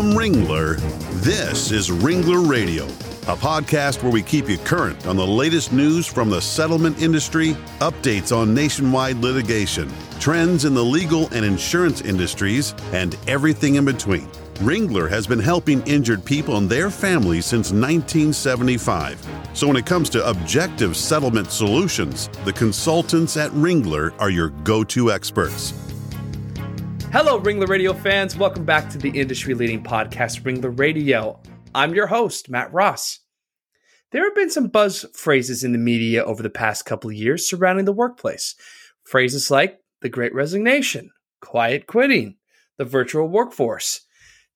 From Ringler, this is Ringler Radio, a podcast where we keep you current on the latest news from the settlement industry, updates on nationwide litigation, trends in the legal and insurance industries, and everything in between. Ringler has been helping injured people and their families since 1975. So when it comes to objective settlement solutions, the consultants at Ringler are your go to experts. Hello, Ringler Radio fans. Welcome back to the industry leading podcast, Ringler Radio. I'm your host, Matt Ross. There have been some buzz phrases in the media over the past couple of years surrounding the workplace. Phrases like the great resignation, quiet quitting, the virtual workforce.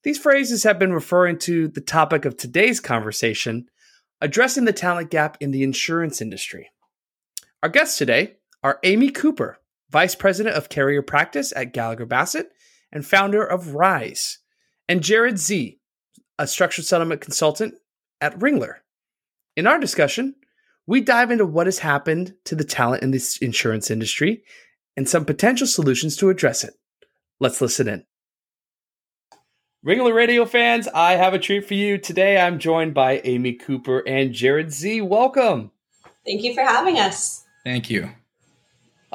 These phrases have been referring to the topic of today's conversation, addressing the talent gap in the insurance industry. Our guests today are Amy Cooper, Vice President of Carrier Practice at Gallagher Bassett and founder of Rise, and Jarrod Zea, a structured settlement consultant at Ringler. In our discussion, we dive into what has happened to the talent in this insurance industry and some potential solutions to address it. Let's listen in. Ringler Radio fans, I have a treat for you. Today I'm joined by Amy Cooper and Jarrod Zea. Welcome. Thank you for having us. Thank you.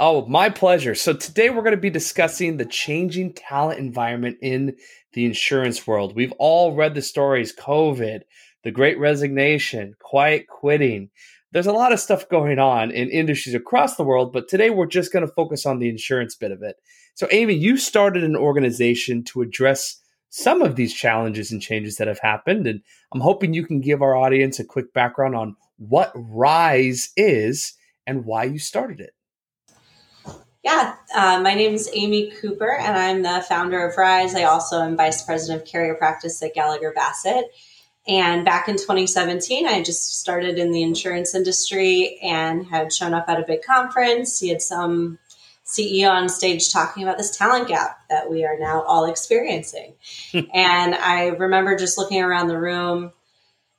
Oh, my pleasure. So today we're going to be discussing the changing talent environment in the insurance world. We've all read the stories COVID, the great resignation, quiet quitting. There's a lot of stuff going on in industries across the world, but today we're just going to focus on the insurance bit of it. So, Amy, you started an organization to address some of these challenges and changes that have happened. And I'm hoping you can give our audience a quick background on what RISE is and why you started it. Yeah, uh, my name is Amy Cooper, and I'm the founder of Rise. I also am vice president of carrier practice at Gallagher Bassett. And back in 2017, I just started in the insurance industry and had shown up at a big conference. He had some CEO on stage talking about this talent gap that we are now all experiencing. and I remember just looking around the room,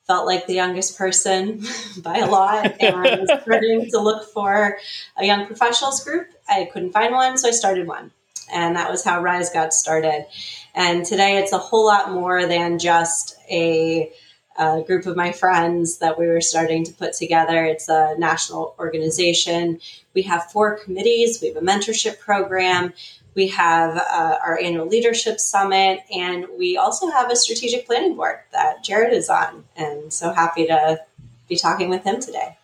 felt like the youngest person by a lot, and was starting to look for a young professionals group. I couldn't find one, so I started one. And that was how Rise got started. And today it's a whole lot more than just a a group of my friends that we were starting to put together. It's a national organization. We have four committees, we have a mentorship program, we have uh, our annual leadership summit, and we also have a strategic planning board that Jarrod is on. And so happy to be talking with him today.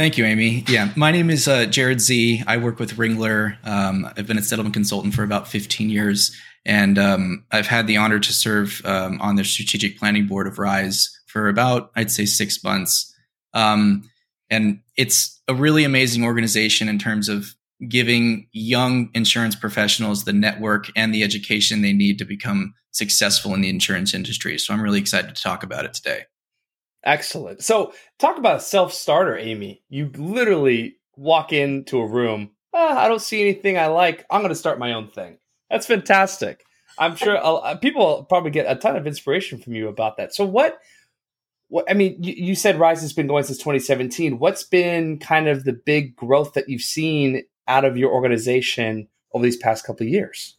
Thank you, Amy. Yeah, my name is uh, Jarrod Zea. I work with Ringler. Um, I've been a settlement consultant for about 15 years, and um, I've had the honor to serve um, on the strategic planning board of Rise for about, I'd say, six months. Um, and it's a really amazing organization in terms of giving young insurance professionals the network and the education they need to become successful in the insurance industry. So I'm really excited to talk about it today. Excellent. So, talk about a self starter, Amy. You literally walk into a room. Oh, I don't see anything I like. I'm going to start my own thing. That's fantastic. I'm sure people probably get a ton of inspiration from you about that. So, what what I mean, you, you said Rise has been going since 2017. What's been kind of the big growth that you've seen out of your organization over these past couple of years?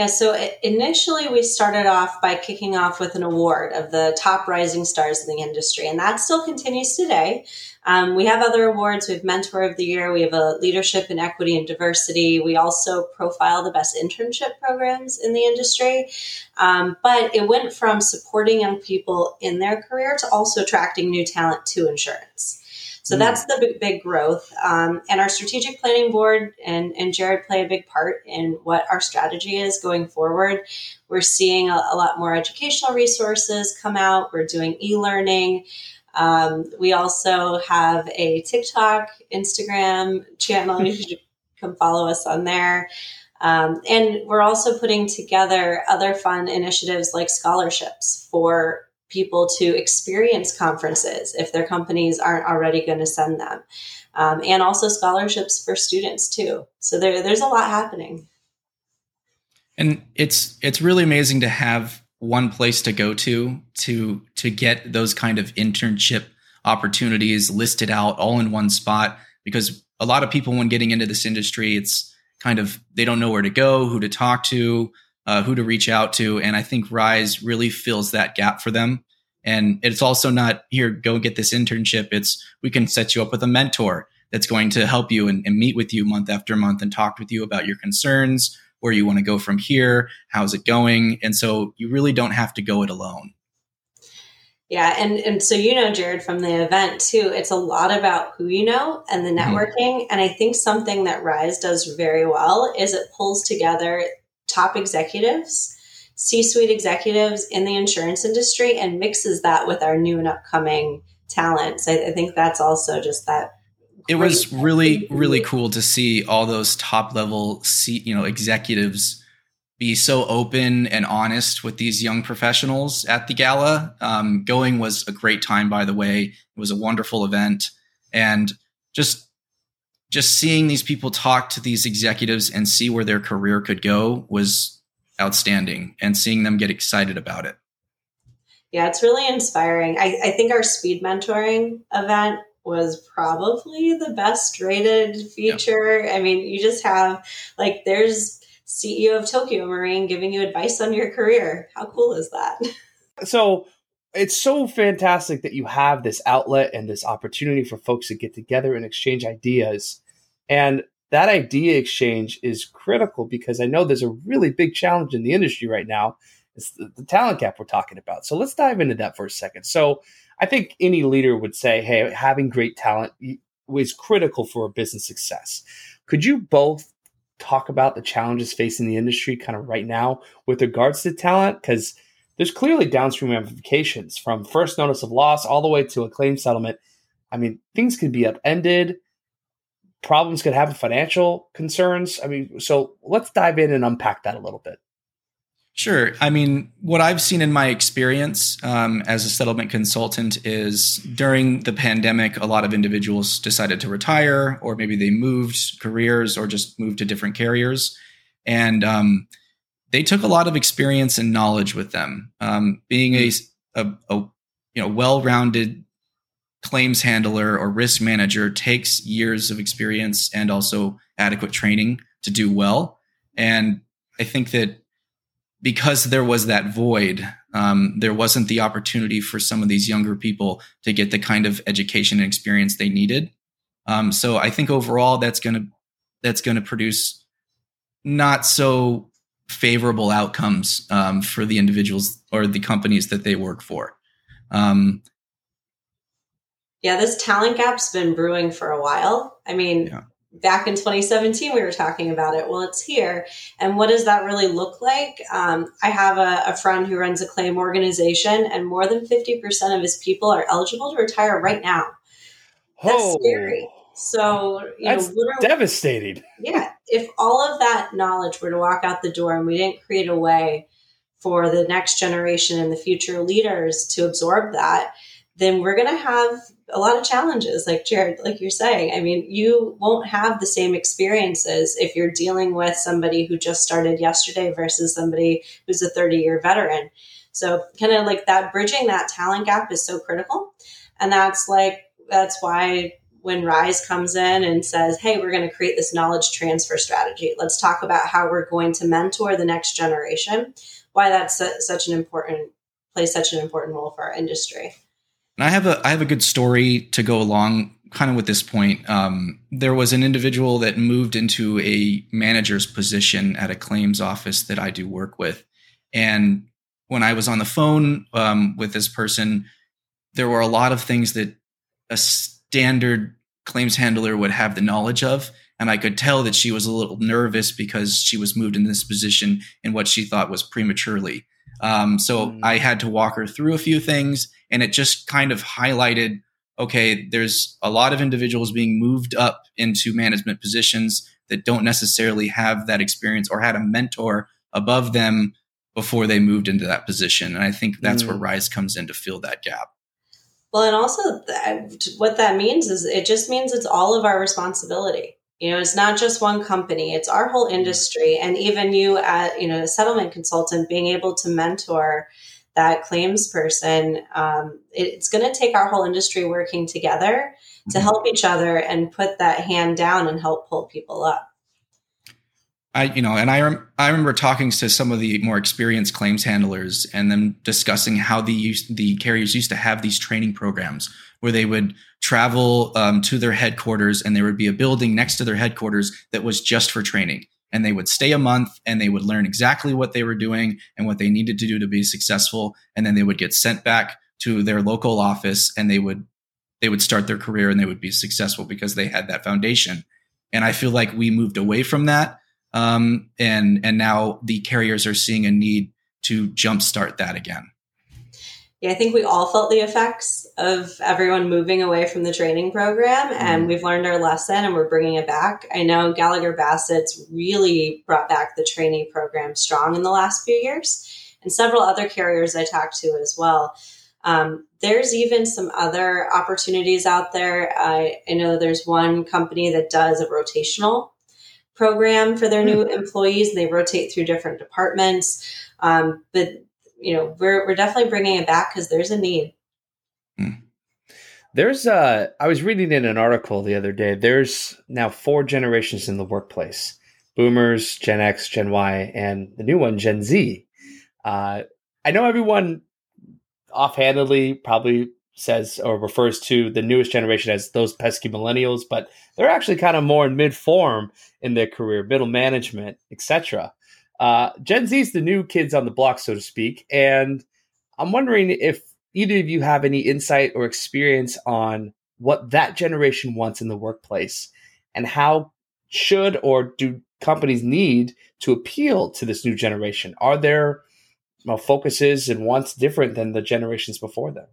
Yeah, so initially we started off by kicking off with an award of the top rising stars in the industry, and that still continues today. Um, we have other awards. We have Mentor of the Year. We have a Leadership in Equity and Diversity. We also profile the best internship programs in the industry. Um, but it went from supporting young people in their career to also attracting new talent to insurance. So mm. that's the big, big growth. Um, and our strategic planning board and, and Jarrod play a big part in what our strategy is going forward. We're seeing a, a lot more educational resources come out. We're doing e learning. Um, we also have a TikTok, Instagram channel. you should come follow us on there. Um, and we're also putting together other fun initiatives like scholarships for people to experience conferences if their companies aren't already going to send them. Um, and also scholarships for students too. So there, there's a lot happening. And it's it's really amazing to have one place to go to to to get those kind of internship opportunities listed out all in one spot because a lot of people when getting into this industry it's kind of they don't know where to go who to talk to uh, who to reach out to. And I think Rise really fills that gap for them. And it's also not here, go get this internship. It's we can set you up with a mentor that's going to help you and, and meet with you month after month and talk with you about your concerns, where you want to go from here, how's it going. And so you really don't have to go it alone. Yeah, and and so you know, Jarrod, from the event too, it's a lot about who you know and the mm-hmm. networking. Mm-hmm. And I think something that Rise does very well is it pulls together top executives, C-suite executives in the insurance industry, and mixes that with our new and upcoming talents. I, I think that's also just that. It was really really cool to see all those top level, C, you know, executives be so open and honest with these young professionals at the gala. Um, going was a great time, by the way. It was a wonderful event, and just just seeing these people talk to these executives and see where their career could go was outstanding, and seeing them get excited about it. Yeah, it's really inspiring. I, I think our speed mentoring event was probably the best rated feature. I mean, you just have like there's CEO of Tokio Marine giving you advice on your career. How cool is that? So it's so fantastic that you have this outlet and this opportunity for folks to get together and exchange ideas. And that idea exchange is critical because I know there's a really big challenge in the industry right now. It's the, the talent gap we're talking about. So let's dive into that for a second. So I think any leader would say, hey, having great talent is critical for a business success. Could you both talk about the challenges facing the industry kind of right now with regards to talent because there's clearly downstream ramifications from first notice of loss all the way to a claim settlement. I mean, things could be upended. Problems could have financial concerns. I mean, so let's dive in and unpack that a little bit. Sure. I mean, what I've seen in my experience um, as a settlement consultant is during the pandemic, a lot of individuals decided to retire, or maybe they moved careers or just moved to different carriers. And um, they took a lot of experience and knowledge with them. Um, being a, a, a you know well-rounded claims handler or risk manager takes years of experience and also adequate training to do well. And I think that because there was that void, um, there wasn't the opportunity for some of these younger people to get the kind of education and experience they needed. Um, so I think overall that's going to that's going to produce not so favorable outcomes um, for the individuals or the companies that they work for. Um, yeah, this talent gap's been brewing for a while. I mean, yeah. back in 2017 we were talking about it. Well it's here. And what does that really look like? Um, i have a, a, friend who runs a claim organization and more than 50% of his people are eligible to retire right now. That's oh, scary. So that's know, devastating. Yeah. If all of that knowledge were to walk out the door and we didn't create a way for the next generation and the future leaders to absorb that then we're going to have a lot of challenges like jared like you're saying. I mean you won't have the same experiences if you're dealing with somebody who just started yesterday versus somebody who's a 30 year veteran. So kind of like that bridging that talent gap is so critical. And that's like that's why when rise comes in and says hey we're going to create this knowledge transfer strategy. Let's talk about how we're going to mentor the next generation why that's such an important plays such an important role for our industry and I have a I have a good story to go along kind of with this point. Um, there was an individual that moved into a manager's position at a claims office that I do work with, and when I was on the phone um, with this person, there were a lot of things that a standard claims handler would have the knowledge of. And I could tell that she was a little nervous because she was moved in this position in what she thought was prematurely. Um, so mm. I had to walk her through a few things, and it just kind of highlighted okay, there's a lot of individuals being moved up into management positions that don't necessarily have that experience or had a mentor above them before they moved into that position. And I think that's mm. where Rise comes in to fill that gap. Well, and also that, what that means is it just means it's all of our responsibility. You know, it's not just one company, it's our whole industry. And even you, at, you know, a settlement consultant, being able to mentor that claims person, um, it's going to take our whole industry working together to mm-hmm. help each other and put that hand down and help pull people up. I, you know, and I, rem- I remember talking to some of the more experienced claims handlers and them discussing how the used, the carriers used to have these training programs where they would travel um, to their headquarters and there would be a building next to their headquarters that was just for training. And they would stay a month and they would learn exactly what they were doing and what they needed to do to be successful. And then they would get sent back to their local office and they would they would start their career and they would be successful because they had that foundation. And I feel like we moved away from that um, and and now the carriers are seeing a need to jumpstart that again. Yeah, I think we all felt the effects of everyone moving away from the training program, and mm. we've learned our lesson and we're bringing it back. I know Gallagher Bassett's really brought back the training program strong in the last few years, and several other carriers I talked to as well. Um, there's even some other opportunities out there. I, I know there's one company that does a rotational program for their new hmm. employees. They rotate through different departments. Um, but, you know, we're, we're definitely bringing it back because there's a need. Hmm. There's, uh, I was reading in an article the other day, there's now four generations in the workplace boomers, Gen X, Gen Y, and the new one, Gen Z. Uh, I know everyone offhandedly probably says or refers to the newest generation as those pesky millennials, but they're actually kind of more in mid form in their career, middle management, etc. Uh, Gen Z is the new kids on the block, so to speak, and I'm wondering if either of you have any insight or experience on what that generation wants in the workplace and how should or do companies need to appeal to this new generation? Are there focuses and wants different than the generations before them?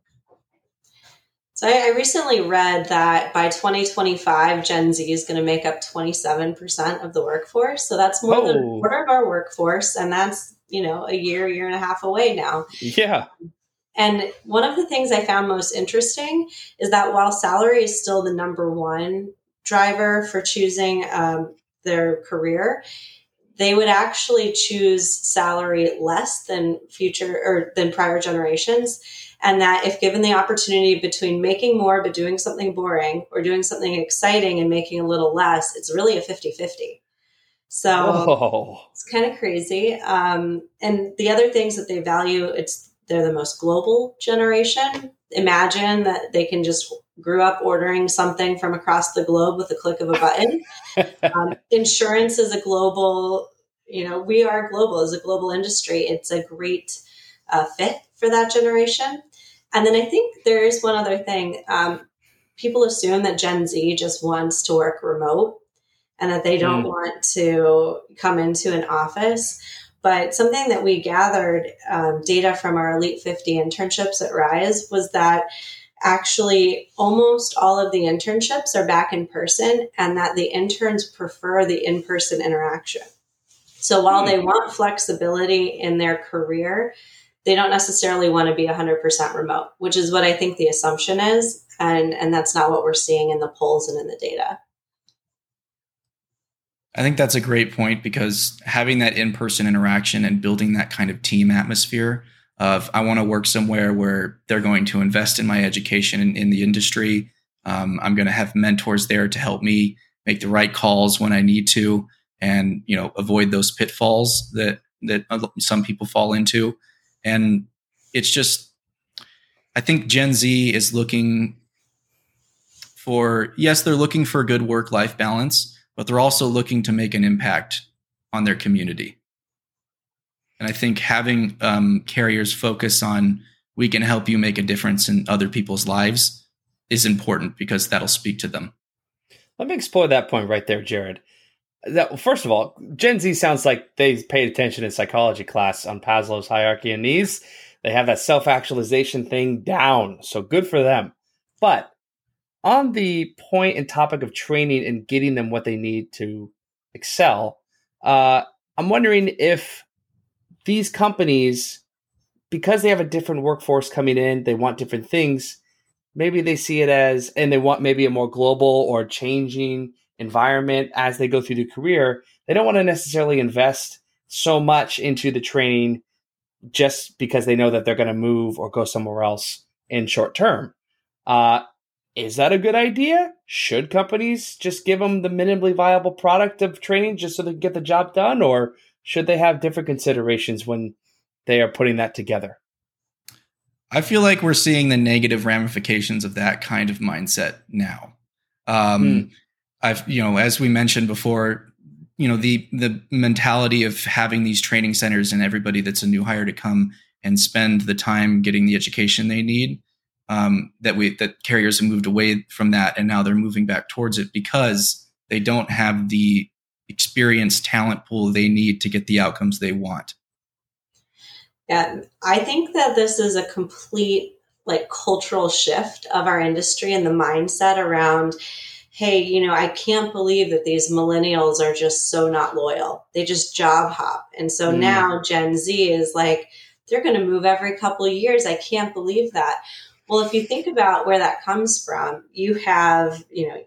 So I, I recently read that by 2025, Gen Z is going to make up 27% of the workforce. So that's more oh. than a quarter of our workforce, and that's you know a year, year and a half away now. Yeah. And one of the things I found most interesting is that while salary is still the number one driver for choosing um, their career, they would actually choose salary less than future or than prior generations and that if given the opportunity between making more but doing something boring or doing something exciting and making a little less it's really a 50-50 so Whoa. it's kind of crazy. Um, and the other things that they value it's they're the most global generation. Imagine that they can just grew up ordering something from across the globe with the click of a button. Um, insurance is a global you know we are global. As a global industry it's a great uh, fit for that generation and then I think there is one other thing. Um, people assume that Gen Z just wants to work remote and that they don't mm. want to come into an office. But something that we gathered um, data from our Elite 50 internships at Rise was that actually almost all of the internships are back in person and that the interns prefer the in person interaction. So while mm. they want flexibility in their career, they don't necessarily want to be 100% remote, which is what I think the assumption is. And, and that's not what we're seeing in the polls and in the data. I think that's a great point because having that in person interaction and building that kind of team atmosphere of I want to work somewhere where they're going to invest in my education in, in the industry. Um, I'm going to have mentors there to help me make the right calls when I need to, and you know avoid those pitfalls that that some people fall into. And it's just, I think Gen Z is looking for, yes, they're looking for good work life balance, but they're also looking to make an impact on their community. And I think having um, carriers focus on, we can help you make a difference in other people's lives is important because that'll speak to them. Let me explore that point right there, Jarrod that first of all, Gen Z sounds like they paid attention in psychology class on Maslow's hierarchy of needs. They have that self actualization thing down, so good for them. But on the point and topic of training and getting them what they need to excel, uh, I'm wondering if these companies, because they have a different workforce coming in, they want different things. Maybe they see it as, and they want maybe a more global or changing environment as they go through their career, they don't want to necessarily invest so much into the training just because they know that they're going to move or go somewhere else in short term. Uh, is that a good idea? Should companies just give them the minimally viable product of training just so they can get the job done? Or should they have different considerations when they are putting that together? I feel like we're seeing the negative ramifications of that kind of mindset now. Um, hmm. I've, you know, as we mentioned before, you know, the the mentality of having these training centers and everybody that's a new hire to come and spend the time getting the education they need um, that we that carriers have moved away from that and now they're moving back towards it because they don't have the experienced talent pool they need to get the outcomes they want. Yeah, I think that this is a complete like cultural shift of our industry and the mindset around hey, you know, I can't believe that these millennials are just so not loyal. They just job hop. And so mm. now Gen Z is like, they're going to move every couple of years. I can't believe that. Well, if you think about where that comes from, you have, you know,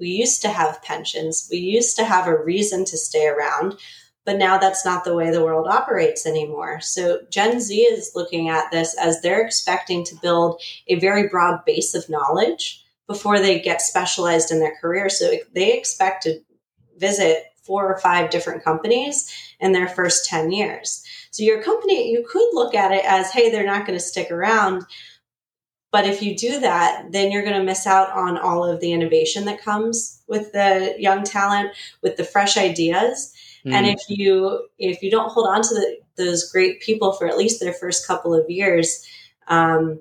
we used to have pensions, we used to have a reason to stay around, but now that's not the way the world operates anymore. So Gen Z is looking at this as they're expecting to build a very broad base of knowledge before they get specialized in their career. So they expect to visit four or five different companies in their first 10 years. So your company, you could look at it as, hey, they're not going to stick around but if you do that, then you're going to miss out on all of the innovation that comes with the young talent, with the fresh ideas. Mm. And if you if you don't hold on to the, those great people for at least their first couple of years, um,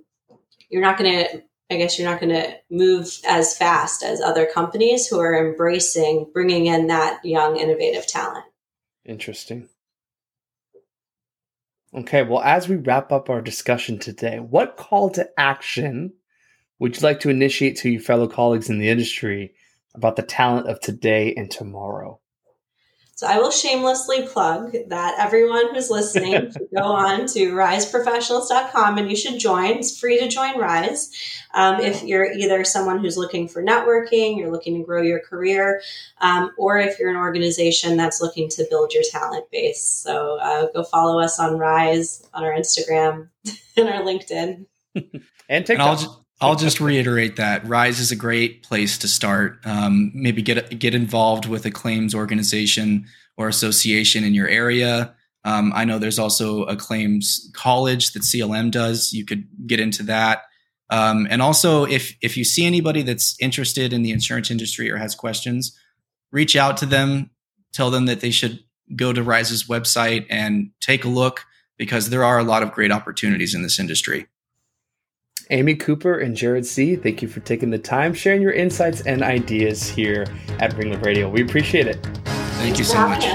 you're not going to. I guess you're not going to move as fast as other companies who are embracing bringing in that young, innovative talent. Interesting. Okay, well, as we wrap up our discussion today, what call to action would you like to initiate to your fellow colleagues in the industry about the talent of today and tomorrow? So I will shamelessly plug that everyone who's listening should go on to riseprofessionals.com and you should join. It's free to join Rise. Um, if you're either someone who's looking for networking, you're looking to grow your career, um, or if you're an organization that's looking to build your talent base. So uh, go follow us on Rise, on our Instagram, and our LinkedIn. and TikTok. I'll just reiterate that Rise is a great place to start. Um, maybe get get involved with a claims organization or association in your area. Um, I know there's also a claims college that CLM does. You could get into that. Um, and also, if if you see anybody that's interested in the insurance industry or has questions, reach out to them. Tell them that they should go to Rise's website and take a look because there are a lot of great opportunities in this industry. Amy Cooper and Jarrod Zea., thank you for taking the time, sharing your insights and ideas here at Ringler Radio. We appreciate it. Thank you so much.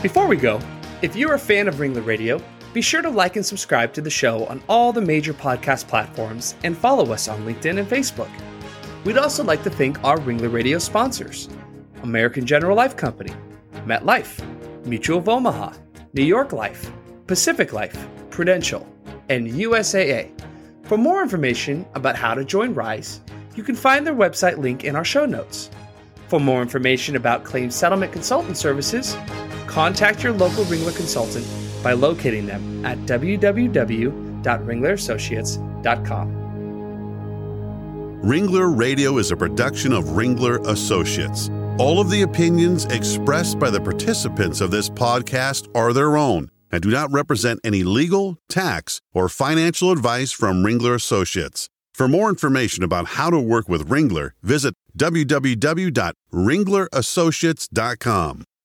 Before we go, if you're a fan of Ringler Radio, be sure to like and subscribe to the show on all the major podcast platforms and follow us on LinkedIn and Facebook. We'd also like to thank our Ringler Radio sponsors American General Life Company, MetLife, Mutual of Omaha, New York Life, Pacific Life, Prudential, and USAA. For more information about how to join RISE, you can find their website link in our show notes. For more information about claim settlement consultant services, contact your local Ringler consultant by locating them at www.ringlerassociates.com. Ringler Radio is a production of Ringler Associates. All of the opinions expressed by the participants of this podcast are their own and do not represent any legal, tax, or financial advice from Ringler Associates. For more information about how to work with Ringler, visit www.ringlerassociates.com.